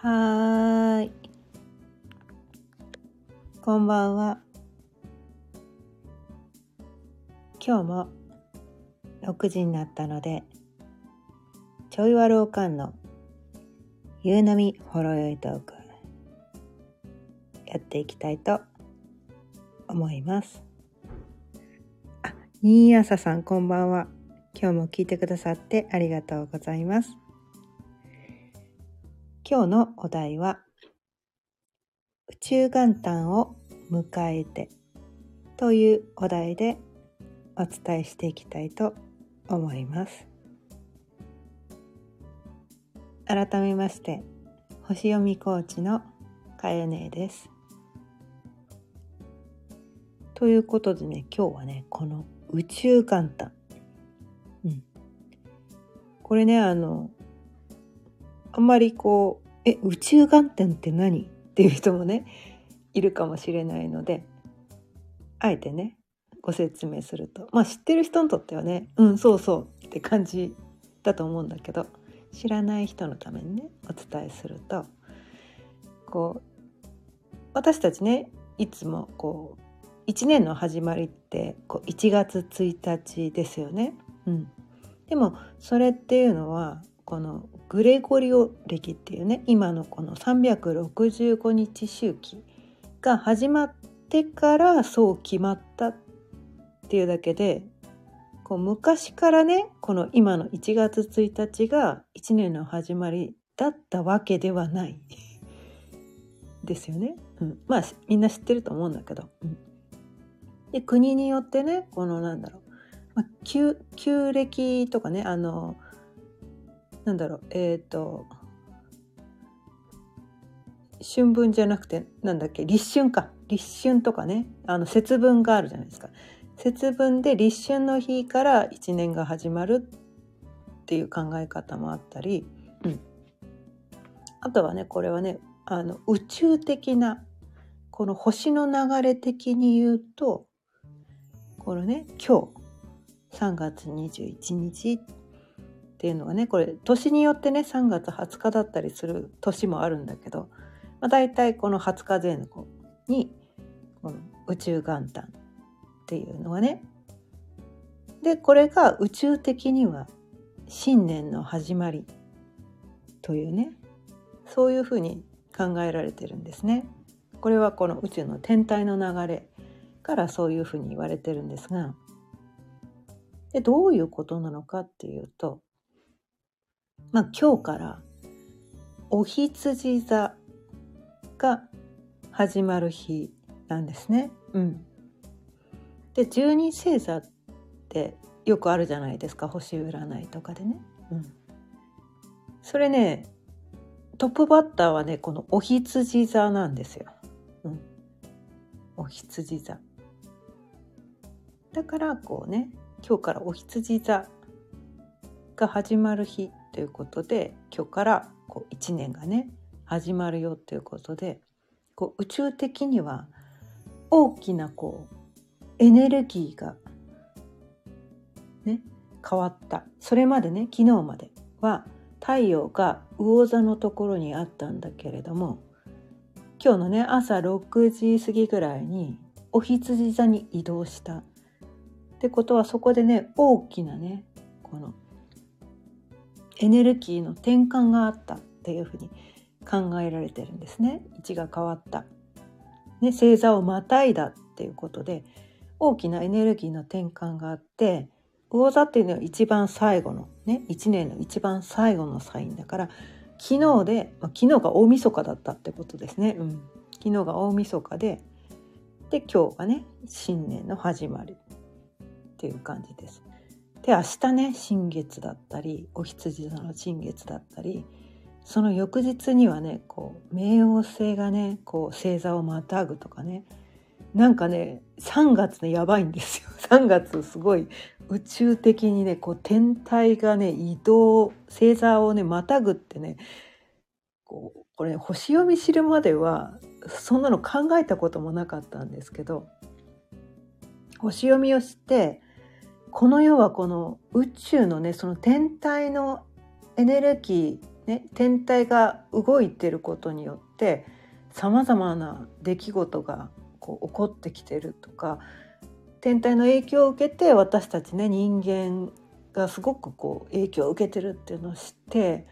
はーい。こんばんは。今日も6時になったので、ちょいわろうかんの夕波ほろよいトークやっていきたいと思います。あ、新朝さんこんばんは。今日も聞いてくださってありがとうございます。今日のお題は宇宙元旦を迎えてというお題でお伝えしていきたいと思います。改めまして星読みコーチのかよねです。ということでね今日はねこの宇宙元旦。うん。これねあのあんまりこう「え宇宙元旦って何?」っていう人もねいるかもしれないのであえてねご説明するとまあ知ってる人にとってはねうんそうそうって感じだと思うんだけど知らない人のためにねお伝えするとこう私たちねいつもこう1年の始まりってこう1月1日ですよね。うん、でもそれっていうのはこのグレゴリオ暦っていうね今のこの365日周期が始まってからそう決まったっていうだけでこう昔からねこの今の1月1日が1年の始まりだったわけではない ですよね。うん、まあみんな知ってると思うんだけど。うん、で国によってねこのなんだろう、まあ、旧旧暦とかねあのなんだろうえっ、ー、と春分じゃなくてなんだっけ立春か。立春とかね。あの節分があるじゃないですか。節分で立春の日から1年が始まるっていう考え方もあったり、うん、あとはねこれはねあの宇宙的なこの星の流れ的に言うとこのね今日3月21日っっていうのはねこれ年によってね3月20日だったりする年もあるんだけど、まあ、大体この20日前後にこの宇宙元旦っていうのはねでこれが宇宙的には新年の始まりというねそういうふうに考えられてるんですね。これはこの宇宙の天体の流れからそういうふうに言われてるんですがでどういうことなのかっていうとまあ今日からお羊座が始まる日なんですね。うん、で十二星座ってよくあるじゃないですか星占いとかでね。うん、それねトップバッターはねこのお羊座なんですよ。うん、お羊座。だからこうね今日からお羊座が始まる日ということで今日からこう1年がね始まるよということでこう宇宙的には大きなこうエネルギーがね変わった。それまでね昨日までは太陽が魚座のところにあったんだけれども今日のね朝6時過ぎぐらいにお羊座に移動した。ってことはそこでね大きなねこのエネルギーの転換があったっていうふうに考えられてるんですね。位置が変わった、ね、星座をまたいだっていうことで大きなエネルギーの転換があって魚座っていうのは一番最後のね1年の一番最後のサインだから昨日で、まあ、昨日が大晦日だったってことですね、うん、昨日が大晦日でで今日がね新年の始まりっていう感じです。で明日ね新月だったりお羊座の新月だったりその翌日にはねこう冥王星がねこう星座をまたぐとかねなんかね3月ねやばいんですよ。3月すごい宇宙的にねこう天体がね移動星座をねまたぐってねこうこれ、ね、星読み知るまではそんなの考えたこともなかったんですけど星読みをしてこの世はこの宇宙のねその天体のエネルギーね、天体が動いてることによってさまざまな出来事がこう起こってきてるとか天体の影響を受けて私たちね人間がすごくこう影響を受けてるっていうのを知って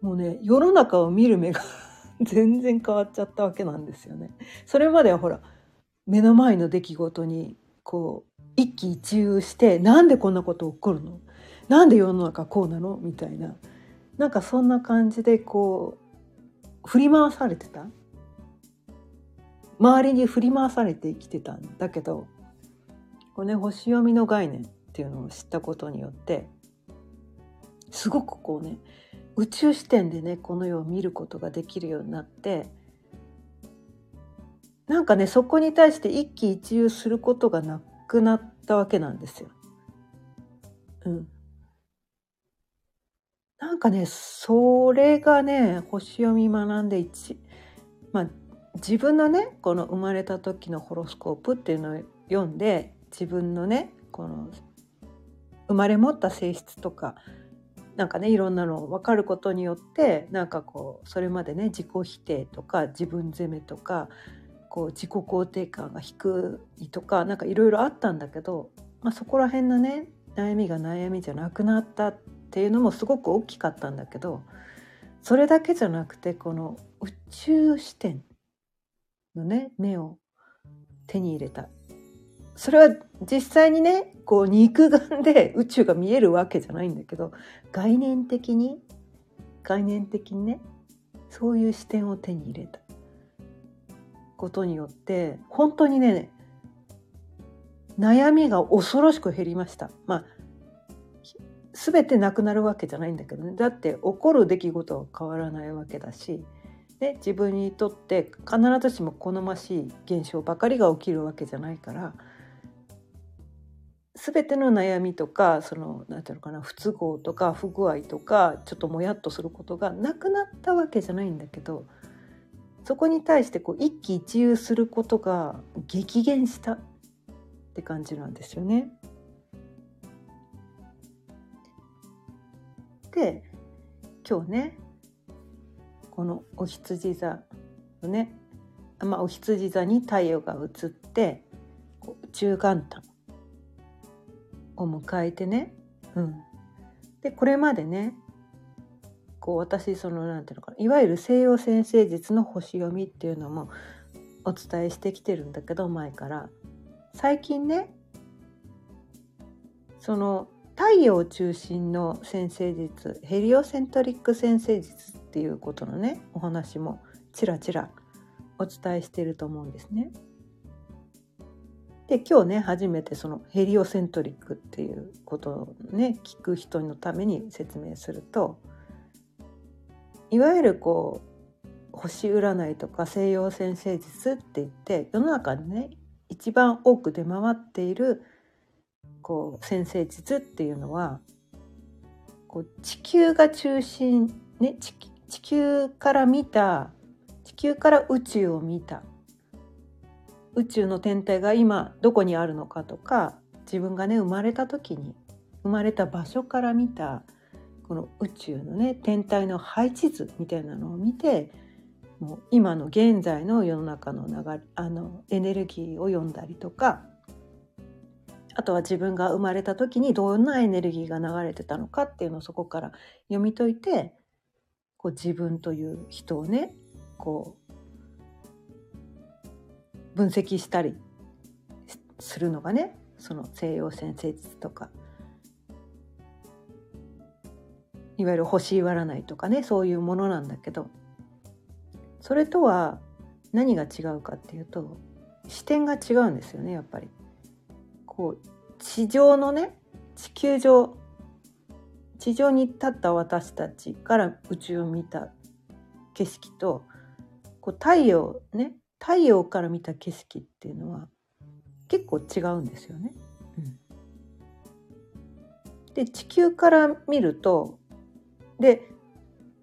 もうね世の中を見る目が 全然変わっちゃったわけなんですよね。それまではほら目の前の出来事にこう一喜一憂してなんでこんなこと起こるの？なんで世の中こうなの？みたいな。なんかそんな感じでこう振り回されてた？周りに振り回されて生きてたんだけどこう、ね、星読みの概念っていうのを知ったことによってすごくこうね宇宙視点でねこの世を見ることができるようになってなんかねそこに対して一喜一憂することがなくくなったわけなんですよ。うん、なんかねそれがね星読み学んで一まあ自分のねこの生まれた時のホロスコープっていうのを読んで自分のねこの生まれ持った性質とかなんかねいろんなの分かることによってなんかこうそれまでね自己否定とか自分責めとかこう自己肯定感が低いとかなんかいろいろあったんだけど、まあ、そこら辺のね悩みが悩みじゃなくなったっていうのもすごく大きかったんだけどそれだけじゃなくてこの宇宙視点のね目を手に入れた。それは実際にねこう肉眼で宇宙が見えるわけじゃないんだけど概念的に概念的にねそういう視点を手に入れた。ことによって本当にね悩みが恐ろしく減りました。まあ全てなくなるわけじゃないんだけどね。だって起こる出来事は変わらないわけだし、ね、自分にとって必ずしも好ましい現象ばかりが起きるわけじゃないから全ての悩みとかその何て言うのかな不都合とか不具合とかちょっともやっとすることがなくなったわけじゃないんだけどそこに対してこう一喜一憂することが激減したって感じなんですよね。で今日ねこのお羊座のね、まあ、お羊座に太陽が移ってこう中元旦を迎えてね、うん、でこれまでねこう私そのなんていうのかないわゆる西洋先生術の星読みっていうのもお伝えしてきてるんだけど前から最近ねその太陽中心の先生術ヘリオセントリック先生術っていうことのねお話もちらちらお伝えしてると思うんですね。で今日ね初めてそのヘリオセントリックっていうことをね聞く人のために説明するといわゆるこう星占いとか西洋先生術って言って世の中にね一番多く出回っているこう先生術っていうのはこう地球が中心、ね、地球から見た地球から宇宙を見た宇宙の天体が今どこにあるのかとか自分がね生まれた時に生まれた場所から見たこの宇宙のね天体の配置図みたいなのを見てもう今の現在の世の中の流れあのエネルギーを読んだりとかあとは自分が生まれた時にどんなエネルギーが流れてたのかっていうのをそこから読み解いてこう自分という人をねこう分析したりするのがねその西洋先生術とかいわゆる星占いとかねそういうものなんだけどそれとは何が違うかっていうと視点が違うんですよねやっぱり。こう地上のね地球上地上に立った私たちから宇宙を見た景色とこう太陽ね太陽から見た景色っていうのは結構違うんですよね。うん、で地球から見るとで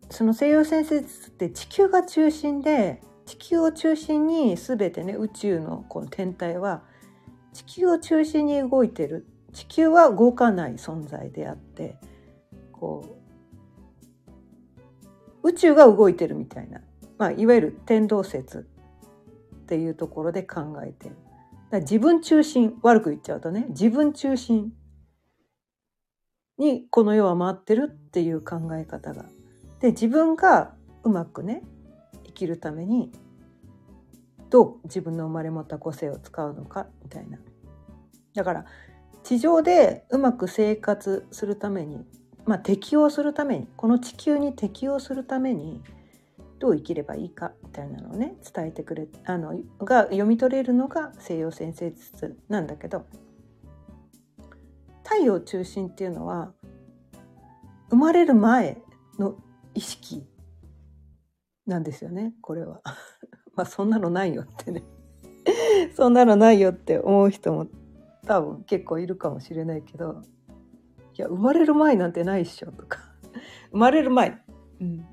その西洋先生術って地球が中心で地球を中心に全てね宇宙のこの天体は地球を中心に動いてる地球は動かない存在であってこう宇宙が動いてるみたいな、まあ、いわゆる天動説っていうところで考えてる。だ自分中心悪く言っちゃうとね自分中心にこの世は回ってるっていう考え方が。で自分がうまくね生きるためにどう自分の生まれ持った個性を使うのかみたいな。だから地上でうまく生活するために、まあ、適応するためにこの地球に適応するためにどう生きればいいかみたいなのをね伝えてくれあのが読み取れるのが西洋先生術なんだけど太陽中心っていうのは生まれる前の意識なんですよねこれは。まあそんなのないよってね そんなのないよって思う人も多分結構いるかもしれないけどいや生まれる前なんてないっしょとか 生まれる前、うん、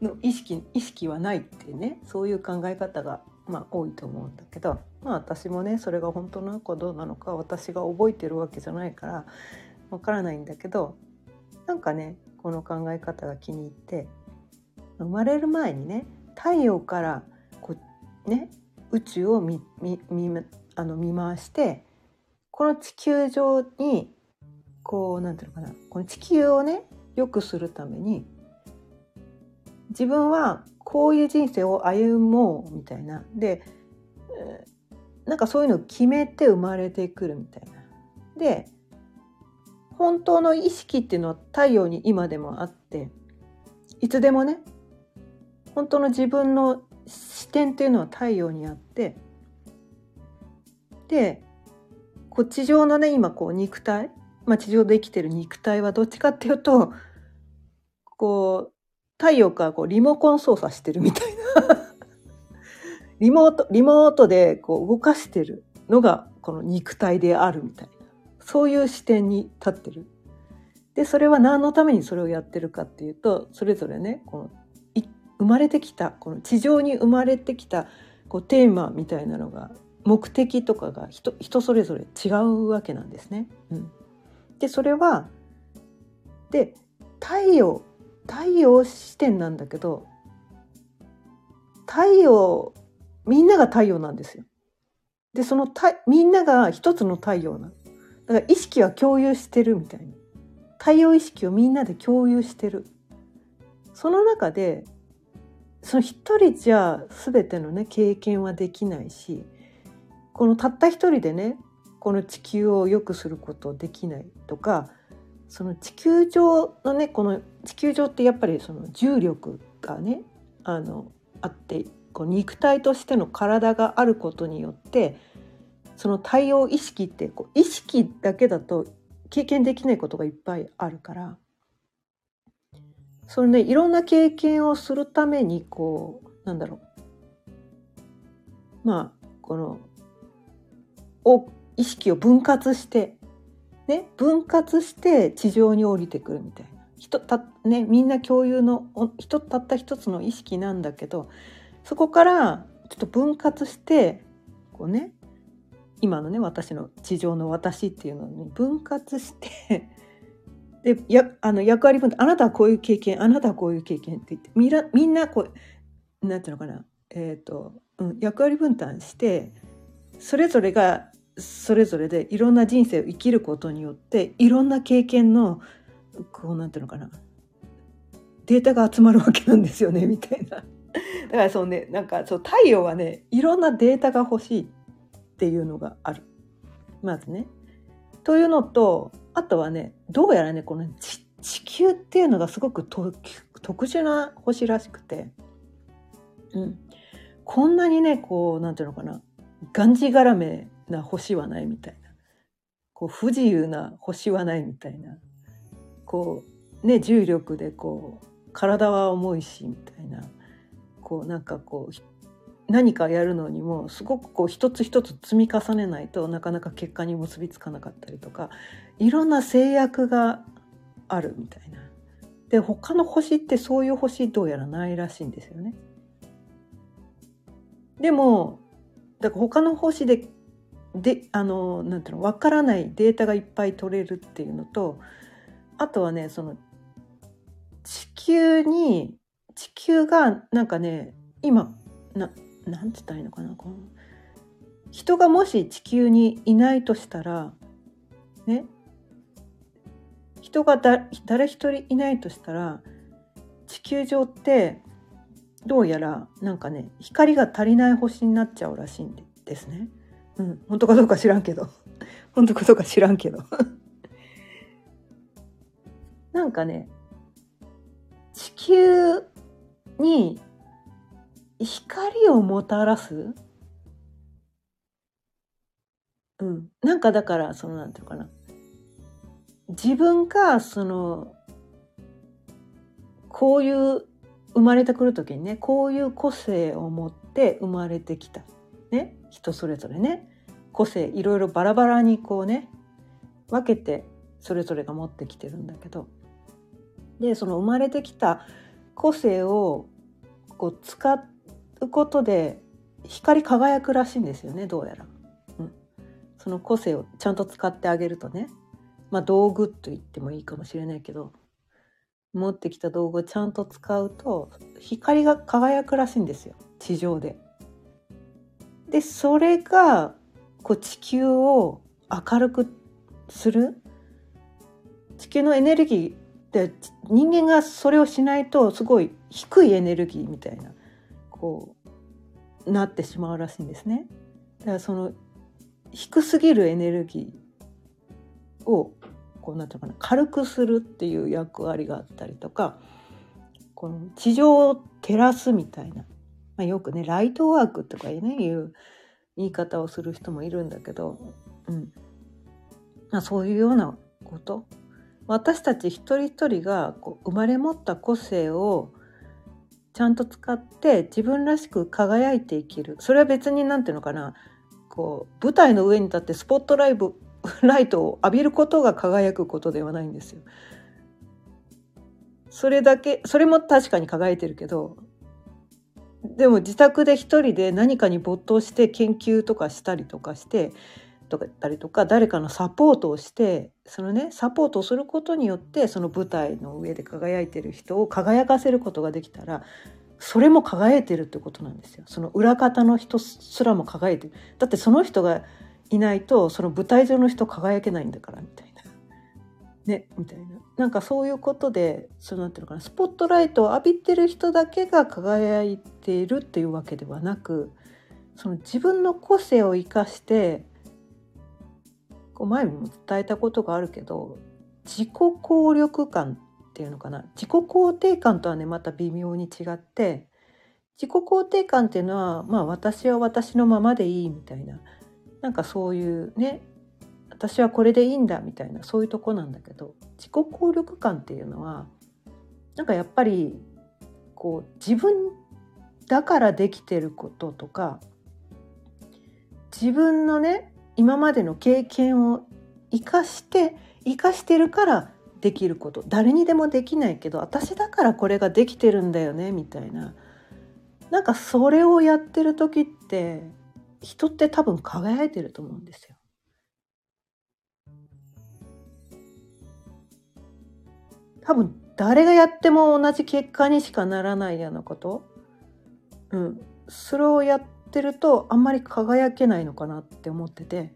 の意識意識はないっていうねそういう考え方がまあ多いと思うんだけどまあ私もねそれが本当なのかどうなのか私が覚えてるわけじゃないからわからないんだけどなんかねこの考え方が気に入って生まれる前にね太陽からね宇宙を見見あの見回してこの地球上にこうなんていうのかなこの地球をね良くするために自分はこういう人生を歩もうみたいなでなんかそういうのを決めて生まれてくるみたいな。で本当の意識っていうのは太陽に今でもあっていつでもね本当の自分の視点っていうのは太陽にあってでこう地上のね今こう肉体、まあ、地上で生きてる肉体はどっちかっていうとこう太陽からこうリモコン操作してるみたいな リモートリモートでこう動かしてるのがこの肉体であるみたいなそういう視点に立ってる。でそれは何のためにそれをやってるかっていうとそれぞれねこの生まれてきたこの地上に生まれてきたこうテーマみたいなのが目的とかが人人それぞれ違うわけなんですね。うん、でそれはで太陽太陽視点なんだけど太陽みんなが太陽なんですよ。でそのたみんなが一つの太陽な。だから意識は共有してるみたいな。太陽意識をみんなで共有してる。その中でその一人じゃ全てのね経験はできないしこのたった一人でねこの地球を良くすることできないとかその地球上のねこの地球上ってやっぱりその重力がねあのあってこう肉体としての体があることによってその太陽意識ってこう意識だけだと経験できないことがいっぱいあるからそれねいろんな経験をするためにこうなんだろう。まあこのを意識を分割してね分割して地上に降りてくるみたいな。人た、ね、みんな共有の人たった一つの意識なんだけどそこからちょっと分割してこうね今のね私の地上の私っていうのに分割して でやあの役割分担あなたはこういう経験あなたはこういう経験って言ってみらみんなこうなんていうのかな、えーとうん、役割分担してそれぞれがそれぞれでいろんな人生を生きることによっていろんな経験のこうなんていうのかなデータが集まるわけなんですよね みたいな。だからそうねなんかそう太陽はねいろんなデータが欲しいっていうのがあるまずね。というのとあとはねどうやらねこの地球っていうのがすごく特殊な星らしくて、うん、こんなにねこうなんていうのかながんじがらめな星はないみたいなこう不自由な星はないみたいなこうね重力でこう体は重いしみたいなこうなんかこう何かやるのにもすごくこう一つ一つ積み重ねないとなかなか結果に結びつかなかったりとかいろんな制約があるみたいな。で他の星ってそういう星どうやらないらしいんですよね。でもだから他の星でであのなんていうの分からないデータがいっぱい取れるっていうのとあとはねその地球に地球がなんかね今ななんて言ったらいいのかなこの人がもし地球にいないとしたらね人がだ誰一人いないとしたら地球上ってどうやらなんかね光が足りない星になっちゃうらしいんですね。うん、本当かどうか知らんけど。本当かどうか知らんけど。なんかね地球に光をもたらす？うん、なんかだからそのなんていうかな。自分がそのこういう生まれてくる時にねこういう個性を持って生まれてきた、ね、人それぞれね。個性いろいろバラバラにこうね分けてそれぞれが持ってきてるんだけど。でその生まれてきた個性をこう使うことで光り輝くらしいんですよねどうやら、うん。その個性をちゃんと使ってあげるとね。まあ道具と言ってもいいかもしれないけど。持ってきた道具をちゃんと使うと光が輝くらしいんですよ地上で。でそれがこう地球を明るくする？地球のエネルギーって人間がそれをしないとすごい低いエネルギーみたいなこうなってしまうらしいんですね。だからその低すぎるエネルギーをこうなんていうかな軽くするっていう役割があったりとかこの地上を照らすみたいな、まあ、よくねライトワークとかねいう言い方をする人もいるんだけど、うん。まあ、そういうようなこと。私たち一人一人がこう生まれ持った個性をちゃんと使って自分らしく輝いて生きる。それは別に何ていうのかな。こう舞台の上に立ってスポットライブ ライトを浴びることが輝くことではないんですよ。それだけそれも確かに輝いてるけどでも自宅で一人で何かに没頭して研究とかしたりとかしてとかたりとか誰かのサポートをしてそのねサポートをすることによってその舞台の上で輝いてる人を輝かせることができたらそれも輝いてるってことなんですよ。その裏方の人すらも輝いてる。だってその人がいないとその舞台上の人輝けないんだからみたいな。ねみたいな。なんかそういうことでそうなってるかなスポットライトを浴びてる人だけが輝いているっていうわけではなくその自分の個性を生かしてこう前にも伝えたことがあるけど自己効力感っていうのかな自己肯定感とはねまた微妙に違って自己肯定感っていうのはまあ私は私のままでいいみたいななんかそういうね私はこれでいいんだみたいなそういうとこなんだけど自己効力感っていうのはなんかやっぱりこう自分だからできてることとか自分のね今までの経験を生かして生かしてるからできること誰にでもできないけど私だからこれができてるんだよねみたいななんかそれをやってる時って人って多分輝いてると思うんですよ。多分誰がやっても同じ結果にしかならないようなこと、うん、それをやってるとあんまり輝けないのかなって思ってて。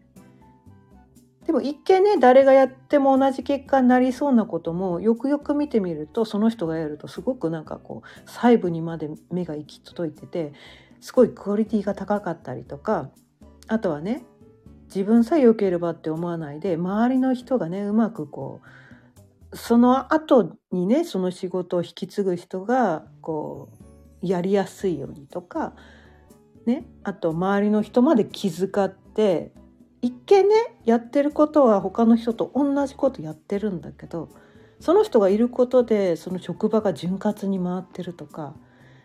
でも一見ね誰がやっても同じ結果になりそうなこともよくよく見てみるとその人がやるとすごくなんかこう細部にまで目が行き届いててすごいクオリティが高かったりとかあとはね自分さえ良ければって思わないで周りの人がねうまくこうその後にねその仕事を引き継ぐ人がこうやりやすいようにとか、ね、あと周りの人まで気遣って一見ねやってることは他の人と同じことやってるんだけどその人がいることでその職場が潤滑に回ってるとか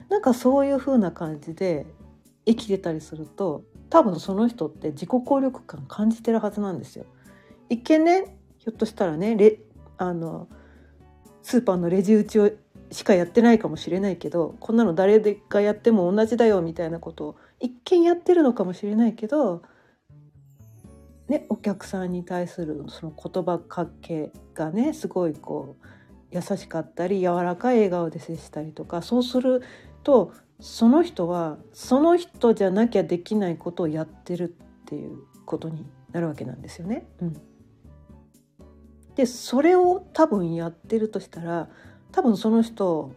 なんかそういう風な感じで生きてたりすると多分その人って自己効力感感じてるはずなんですよ。一見ねひょっとしたらねあのスーパーのレジ打ちをしかやってないかもしれないけどこんなの誰がやっても同じだよみたいなことを一見やってるのかもしれないけど、ね、お客さんに対するその言葉かけがねすごいこう優しかったり柔らかい笑顔で接したりとかそうするとその人はその人じゃなきゃできないことをやってるっていうことになるわけなんですよね。うん、でそれを多分やってるとしたら多分その人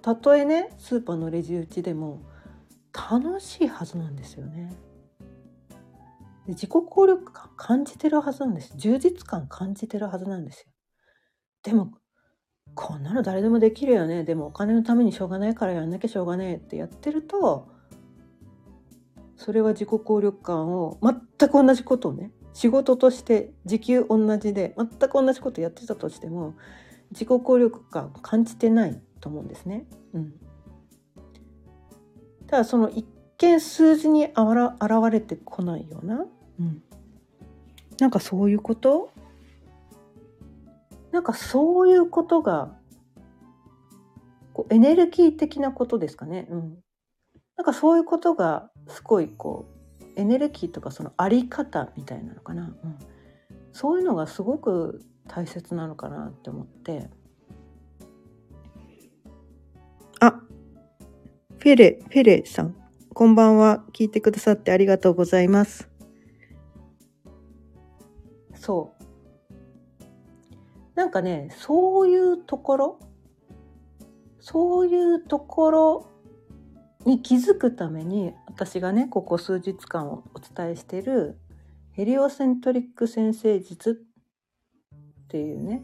たとえねスーパーのレジ打ちでも楽しいはずなんですよね。で自己効力感感じてるはずなんです充実感感じてるはずなんですよ。でもこんなの誰でもできるよねでもお金のためにしょうがないからやんなきゃしょうがねえってやってるとそれは自己効力感を全く同じことをね仕事として時給同じで全く同じことやってたとしても自己効力感感じてないと思うんですね。うん、ただその一見数字にあら現れてこないような、うん、なんかそういうこと？なんかそういうことがこうエネルギー的なことですかね。うん、なんかそういうことがすごいこうエネルギーとかそのあり方みたいなのかな、うん、そういうのがすごく大切なのかなって思って。あフェレフェレさん。こんばんは。聞いてくださってありがとうございます。そう。なんかねそういうところ？そういうところに気づくために私がねここ数日間お伝えしているヘリオセントリック先生術っていうね。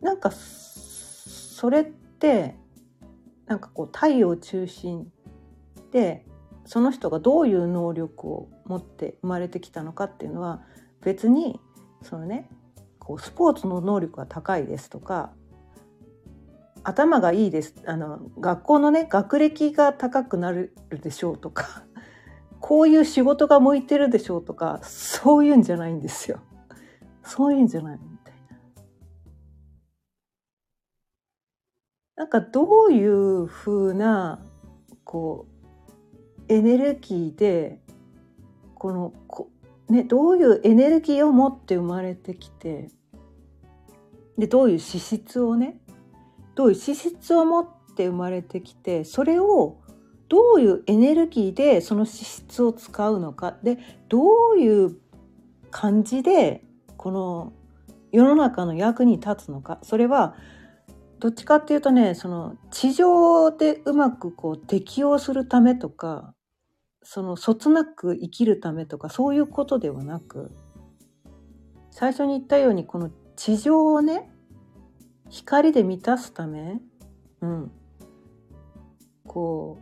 なんかそれってなんかこう太陽中心でその人がどういう能力を持って生まれてきたのかっていうのは別にそのねこうスポーツの能力が高いですとか頭がいいですあの学校のね学歴が高くなるでしょうとか こういう仕事が向いてるでしょうとかそういうんじゃないんですよ。そういうんじゃないみたいな。なんかどういうふうなこうエネルギーでこのこね、どういうエネルギーを持って生まれてきてでどういう資質をねどういう資質を持って生まれてきてそれをどういうエネルギーでその資質を使うのか。でどういう感じでこの世の中の役に立つのか。それはどっちかっていうとねその地上でうまくこう適応するためとかそのそつなく生きるためとかそういうことではなく最初に言ったようにこの地上をね光で満たすため、うん、こ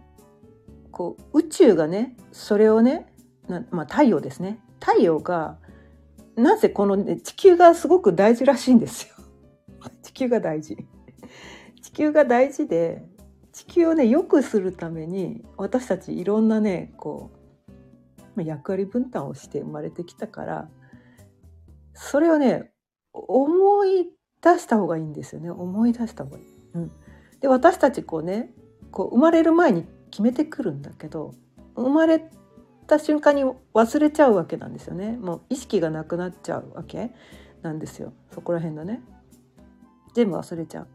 うこう宇宙がねそれをねまあ、太陽ですね太陽がなぜこの、ね、地球がすごく大事らしいんですよ。地球が大事。地球が大事で地球をね良くするために私たちいろんなねこう役割分担をして生まれてきたからそれをね思い出した方がいいんですよね。思い出した方がいい。うん、で私たちこうねこう生まれる前に決めてくるんだけど生まれた瞬間に忘れちゃうわけなんですよね。もう意識がなくなっちゃうわけなんですよ。そこら辺のね。全部忘れちゃう。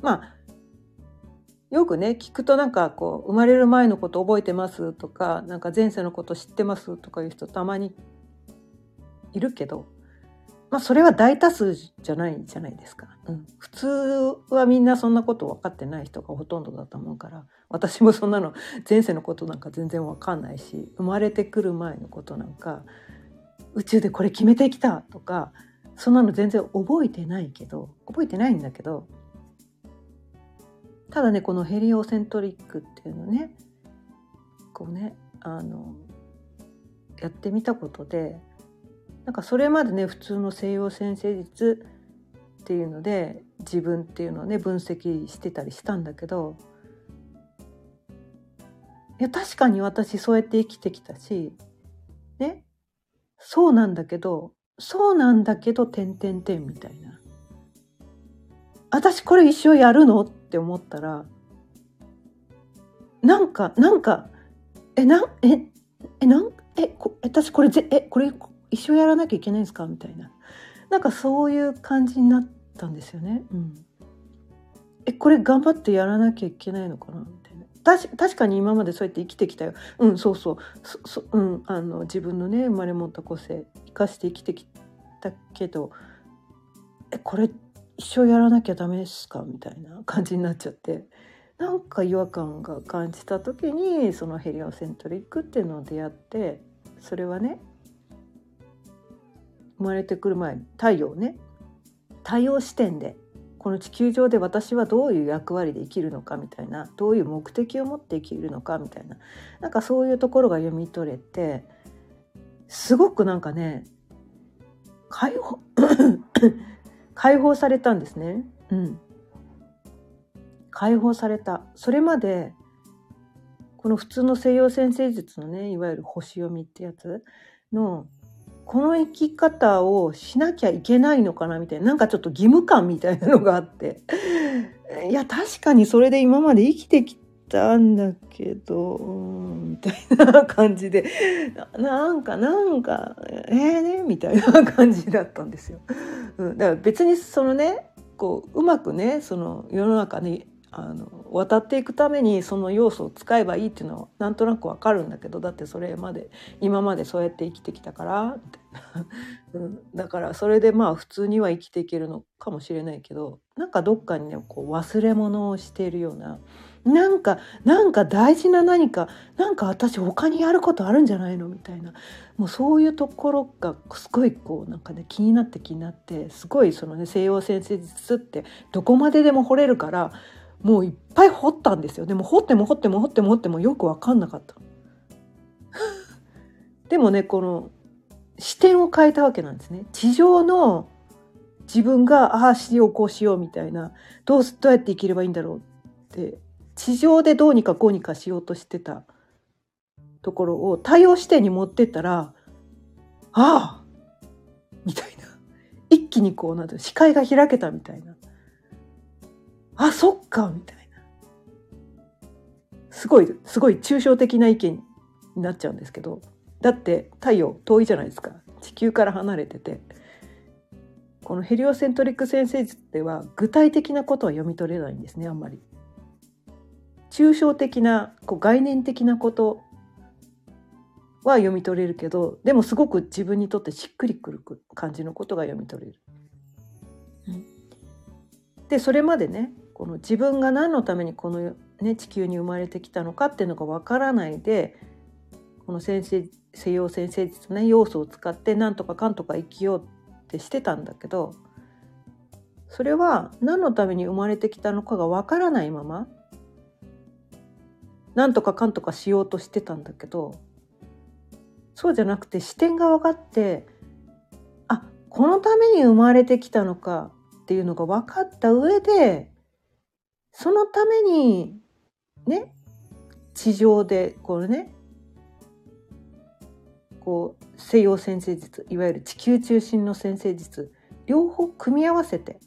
まあよくね聞くとなんかこう生まれる前のこと覚えてますとかなんか前世のこと知ってますとかいう人たまにいるけどまあそれは大多数じゃないじゃないですか、うん、普通はみんなそんなこと分かってない人がほとんどだと思うから私もそんなの前世のことなんか全然分かんないし生まれてくる前のことなんか宇宙でこれ決めてきたとかそんなの全然覚えてないけど覚えてないんだけどただねこのヘリオセントリックっていうのねこうねあのやってみたことでなんかそれまでね普通の西洋先生術っていうので自分っていうのをね分析してたりしたんだけどいや確かに私そうやって生きてきたしねそうなんだけどそうなんだけど点点点みたいな。私これ一生やるのって思ったらなんかなんかえなんええなんえこ私これぜえこれ一生やらなきゃいけないんですか？みたいな。なんかそういう感じになったんですよね。うん、えこれ頑張ってやらなきゃいけないのかな？みたいな。確かに今までそうやって生きてきたよ。うんそうそう。うん、あの自分のね生まれ持った個性生かして生きてきたけどえこれ一生やらなきゃダメですか？みたいな 感じになっちゃって。なんか違和感が感じた時にそのヘリオセントリックっていうのを出会ってそれはね生まれてくる前に太陽ね。太陽視点でこの地球上で私はどういう役割で生きるのかみたいなどういう目的を持って生きるのかみたいななんかそういうところが読み取れてすごくなんかね解放 解放されたんですね。うん、解放された。それまでこの普通の西洋先生術のねいわゆる星読みってやつのこの生き方をしなきゃいけないのかなみたいななんかちょっと義務感みたいなのがあって いや確かにそれで今まで生きてきたんだけどみたいな感じで なんかなんかええー、ねみたいな感じだったんですよ。うん、だから別にそのねこううまくねその世の中にあの渡っていくためにその要素を使えばいいっていうのはなんとなくわかるんだけどだってそれまで今までそうやって生きてきたからうん、だからそれでまあ普通には生きていけるのかもしれないけどなんかどっかにねこう忘れ物をしているようななんかなんか大事な何かなんか私他にやることあるんじゃないのみたいな。もうそういうところがすごいこうなんかね気になって気になってすごいそのね西洋先生術ってどこまででも掘れるからもういっぱい掘ったんですよ。でも掘っても掘っても掘っても掘ってもよく分かんなかった。でもねこの視点を変えたわけなんですね。地上の自分がああしようこうしようみたいなどうどうやって生きればいいんだろうって地上でどうにかこうにかしようとしてたところを太陽視点に持ってったらああみたいな。一気にこうなんて視界が開けたみたいな。あそっかみたいなすごいすごい抽象的な意見になっちゃうんですけどだって太陽遠いじゃないですか地球から離れててこのヘリオセントリック先生術では具体的なことは読み取れないんですねあんまり。抽象的なこう概念的なことは読み取れるけどでもすごく自分にとってしっくりくる感じのことが読み取れる。でそれまでねこの自分が何のためにこの、ね、地球に生まれてきたのかっていうのがわからないでこの先生西洋先生術の、ね、要素を使って何とかかんとか生きようってしてたんだけどそれは何のために生まれてきたのかがわからないまま何とかかんとかしようとしてたんだけどそうじゃなくて視点が分かってあこのために生まれてきたのかっていうのが分かった上でそのためにね地上でこれねこう西洋先生術いわゆる地球中心の先生術両方組み合わせて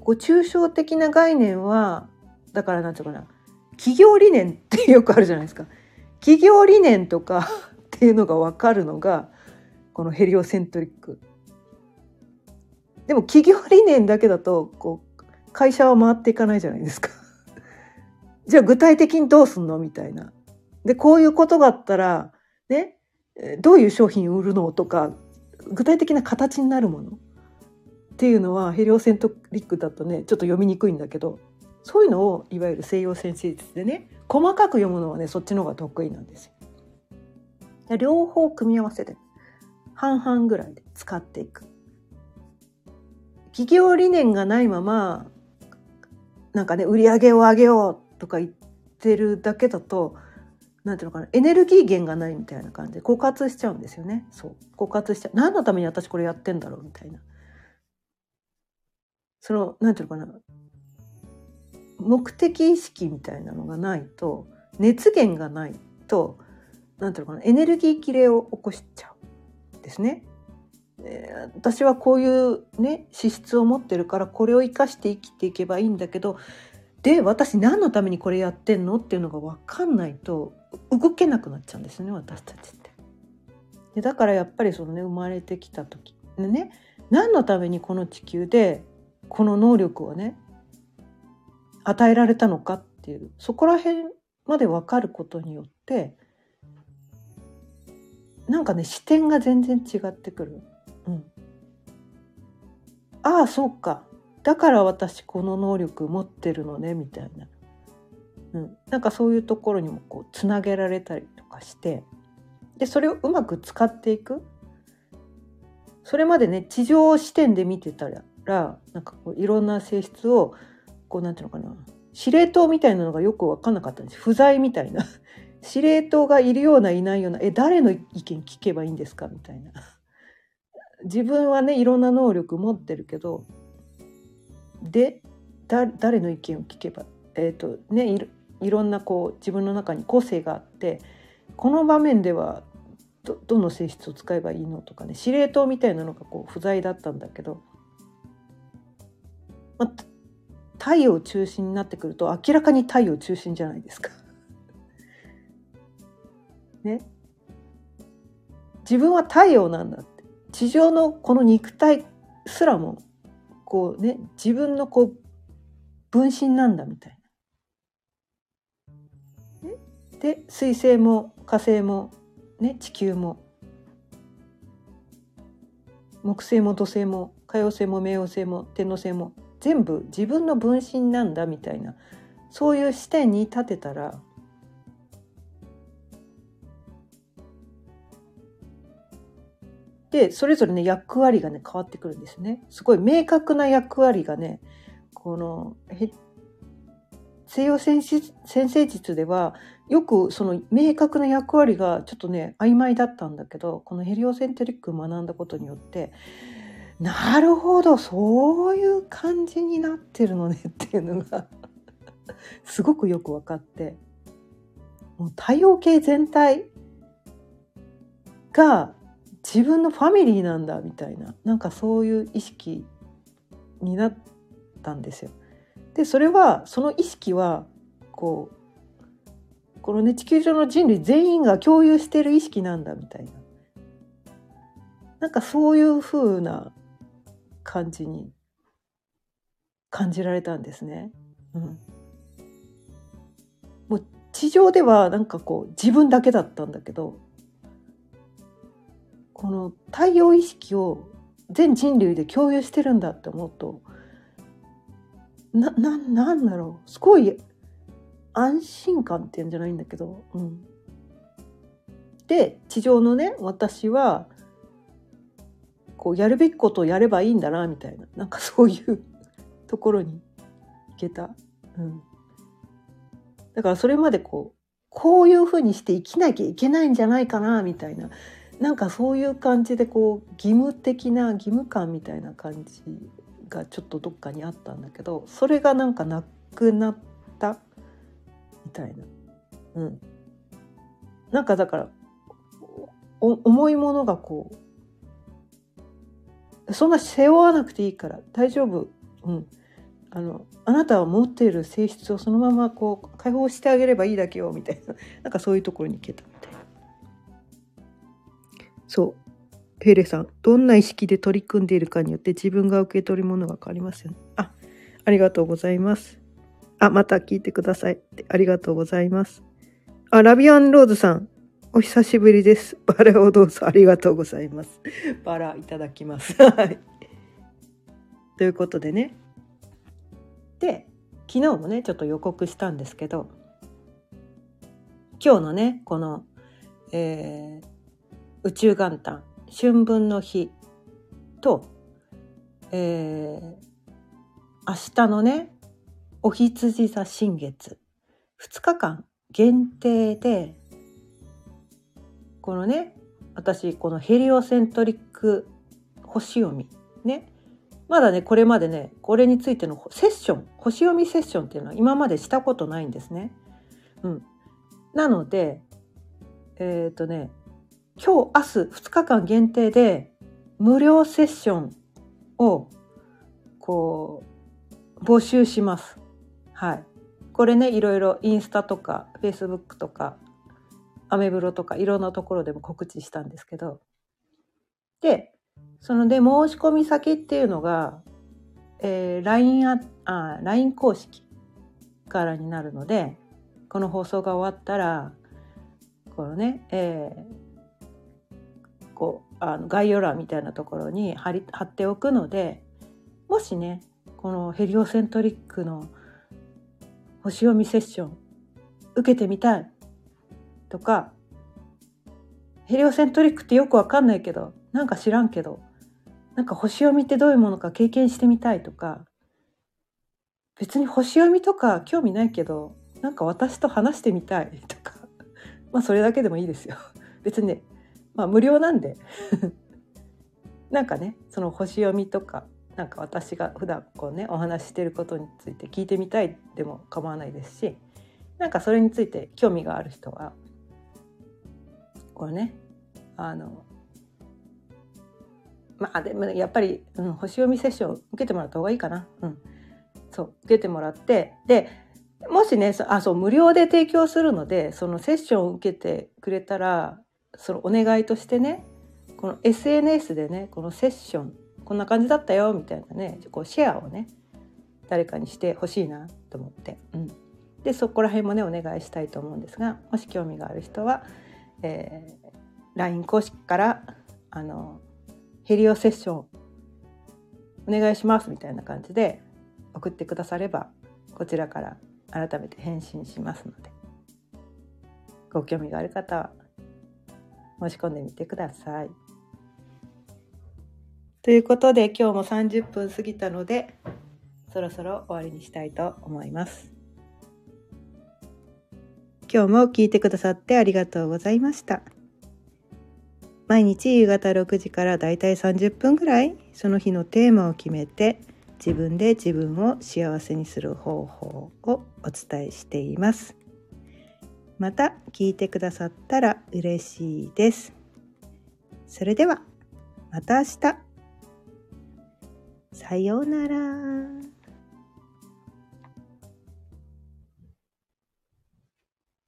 こう抽象的な概念はだからなんていうかな企業理念ってよくあるじゃないですか。企業理念とか っていうのが分かるのがこのヘリオセントリック。でも企業理念だけだとこう会社は回っていかないじゃないですか。じゃあ具体的にどうすんのみたいな。で、こういうことがあったら、ね、どういう商品を売るのとか、具体的な形になるものっていうのはヘリオセントリックだとね、ちょっと読みにくいんだけど、そういうのをいわゆる西洋先生術でね、細かく読むのはね、そっちの方が得意なんですよ。両方組み合わせて半々ぐらいで使っていく。企業理念がないままなんかね売り上げを上げようとか言ってるだけだとなんていうのかなエネルギー源がないみたいな感じ。で枯渇しちゃうんですよね。そう。枯渇しちゃう。何のために私これやってんだろうみたいな。そのなんていうのかな。目的意識みたいなのがないと熱源がないとなんていうのかなエネルギー切れを起こしちゃうんですね。え私はこういうね資質を持ってるからこれを生かして生きていけばいいんだけどで私何のためにこれやってんの？っていうのが分かんないと動けなくなっちゃうんですね私たちって。でだからやっぱりそのね生まれてきた時でね何のためにこの地球でこの能力をね与えられたのかっていうそこら辺まで分かることによってなんかね視点が全然違ってくる。うん、ああそうか。だから私この能力持ってるのねみたいな、うん、なんかそういうところにもこうつなげられたりとかして。でそれをうまく使っていく。それまでね地上視点で見てたらなんかこういろんな性質をこうなんていうのかな。司令塔みたいなのがよく分かんなかったんです。不在みたいな。司令塔がいるようないないようなえ誰の意見聞けばいいんですか？みたいな。自分はねいろんな能力持ってるけどで誰の意見を聞けばえっ、ー、とねいいろんなこう自分の中に個性があってこの場面ではどどの性質を使えばいいのとかね司令塔みたいなのがこう不在だったんだけど、まあ、太陽中心になってくると明らかに太陽中心じゃないですか。ね。自分は太陽なんだ地上のこの肉体すらもこうね自分のこう分身なんだみたいな。で水星も火星もね地球も木星も土星も海王星も冥王星も天王星も全部自分の分身なんだみたいなそういう視点に立てたらでそれぞれね役割がね変わってくるんですね。すごい明確な役割がねこの西洋先生術ではよくその明確な役割がちょっとね曖昧だったんだけどこのヘリオセントリックを学んだことによってなるほどそういう感じになってるのね っていうのがすごくよく分かって。もう太陽系全体が自分のファミリーなんだみたいななんかそういう意識になったんですよ。でそれはその意識はこうこのね地球上の人類全員が共有している意識なんだみたいななんかそういう風な感じに感じられたんですね。うん、もう地上ではなんかこう自分だけだったんだけどこの太陽意識を全人類で共有してるんだって思うとなななんだろう。すごい安心感っていうんじゃないんだけど、うん、で地上のね私はこうやるべきことをやればいいんだなみたいな。なんかそういう ところに行けた、うん、だからそれまでこうこういうふうにして生きなきゃいけないんじゃないかなみたいな。なんかそういう感じでこう義務的な義務感みたいな感じがちょっとどっかにあったんだけどそれがなんかなくなったみたいな。うん、なんかだから重いものがこうそんな背負わなくていいから大丈夫、うん、あのあなたは持っている性質をそのままこう解放してあげればいいだけよみたいななんかそういうところに行けた。そう。ペレさん、どんな意識で取り組んでいるかによって自分が受け取るものが変わりますよね。あ、ありがとうございます。あ、また聞いてください。ありがとうございます。あ、ラビアンローズさん、お久しぶりです。バラをどうぞありがとうございます。バラいただきます。はい。ということでね。で、昨日もね、ちょっと予告したんですけど、今日のね、この、えー、宇宙元旦春分の日と、えー、明日のねお羊座新月2日間限定でこのね私このヘリオセントリック星読みねまだねこれまでねこれについてのセッション星読みセッションっていうのは今までしたことないんですね。うん、なのでえっ、ー、とね今日明日2日間限定で無料セッションをこう募集します。はい。これねいろいろインスタとかフェイスブックとかアメブロとかいろんなところでも告知したんですけどでそので申し込み先っていうのが、えー、LINE, ああ LINE 公式からになるのでこの放送が終わったらこのね、えー、こうあの概要欄みたいなところに貼り貼っておくのでもしねこのヘリオセントリックの星読みセッション受けてみたいとかヘリオセントリックってよくわかんないけどなんか知らんけどなんか星読みってどういうものか経験してみたいとか別に星読みとか興味ないけどなんか私と話してみたいとか まあそれだけでもいいですよ。別にねまあ無料なんで なんかねその星読みとかなんか私が普段こうねお話ししてることについて聞いてみたいでも構わないですしなんかそれについて興味がある人はこれねあのまあでもやっぱり、うん、星読みセッション受けてもらった方がいいかな。うん、そう受けてもらってでもしねあそう無料で提供するのでそのセッションを受けてくれたらそのお願いとしてねこの SNS でねこのセッションこんな感じだったよみたいなねこうシェアをね誰かにしてほしいなと思って、うん、でそこら辺もねお願いしたいと思うんですがもし興味がある人は、えー、LINE 公式からあのヘリオセッションお願いしますみたいな感じで送ってくださればこちらから改めて返信しますのでご興味がある方は申し込んでみてください。ということで今日も30分過ぎたのでそろそろ終わりにしたいと思います。今日も聞いてくださってありがとうございました。毎日夕方6時からだいたい30分ぐらいその日のテーマを決めて自分で自分を幸せにする方法をお伝えしています。また聞いてくださったら嬉しいです。それではまた明日。さようなら。